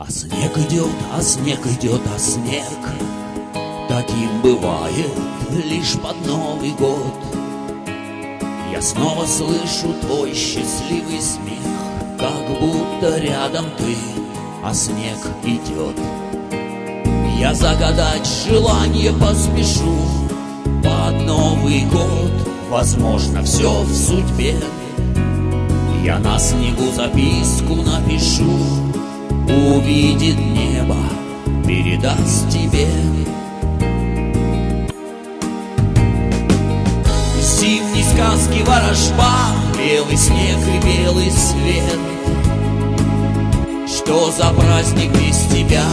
А снег идет, а снег идет, а снег. Таким бывает лишь под Новый год. Я снова слышу твой счастливый смех Как будто рядом ты, а снег идет. Я загадать желание поспешу. Под Новый год Возможно, все в судьбе. Я на снегу записку напишу Увидит небо, передаст тебе. Зимней сказки ворожба Белый снег и белый свет. Что за праздник без тебя?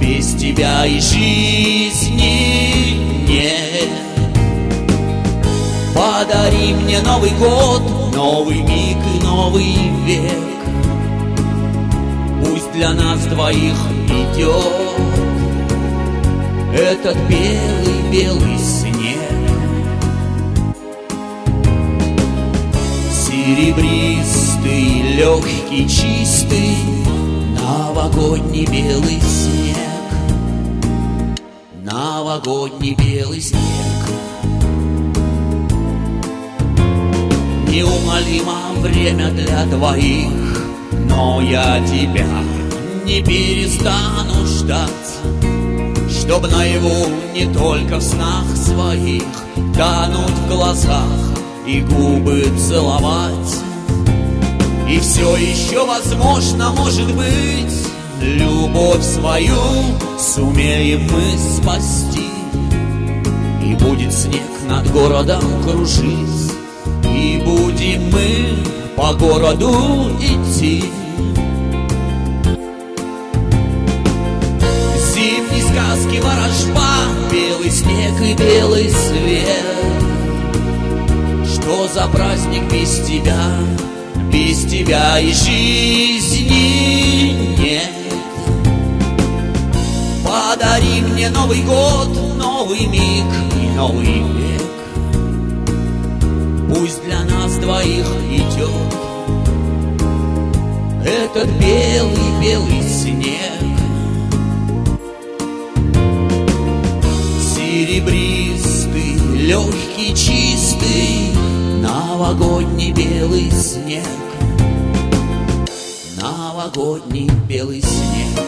Без тебя и жизни нет. Подари мне Новый год Новый миг и новый век для нас двоих идет. Этот белый-белый снег. Серебристый, легкий, чистый Новогодний белый снег. Новогодний белый снег. Неумолимо время для двоих Но я тебя не перестану ждать Чтоб наяву не только в снах своих Тонуть в глазах и губы целовать. И все еще возможно, может быть Любовь свою сумеем мы спасти. И будет снег над городом кружить И будем мы по городу идти сказки ворожба Белый снег и белый свет что за праздник без тебя? Без тебя и жизни нет Подари мне Новый год, новый миг и новый век Пусть для нас двоих идет Этот белый-белый Серебристый, легкий, чистый Новогодний белый снег. Новогодний белый снег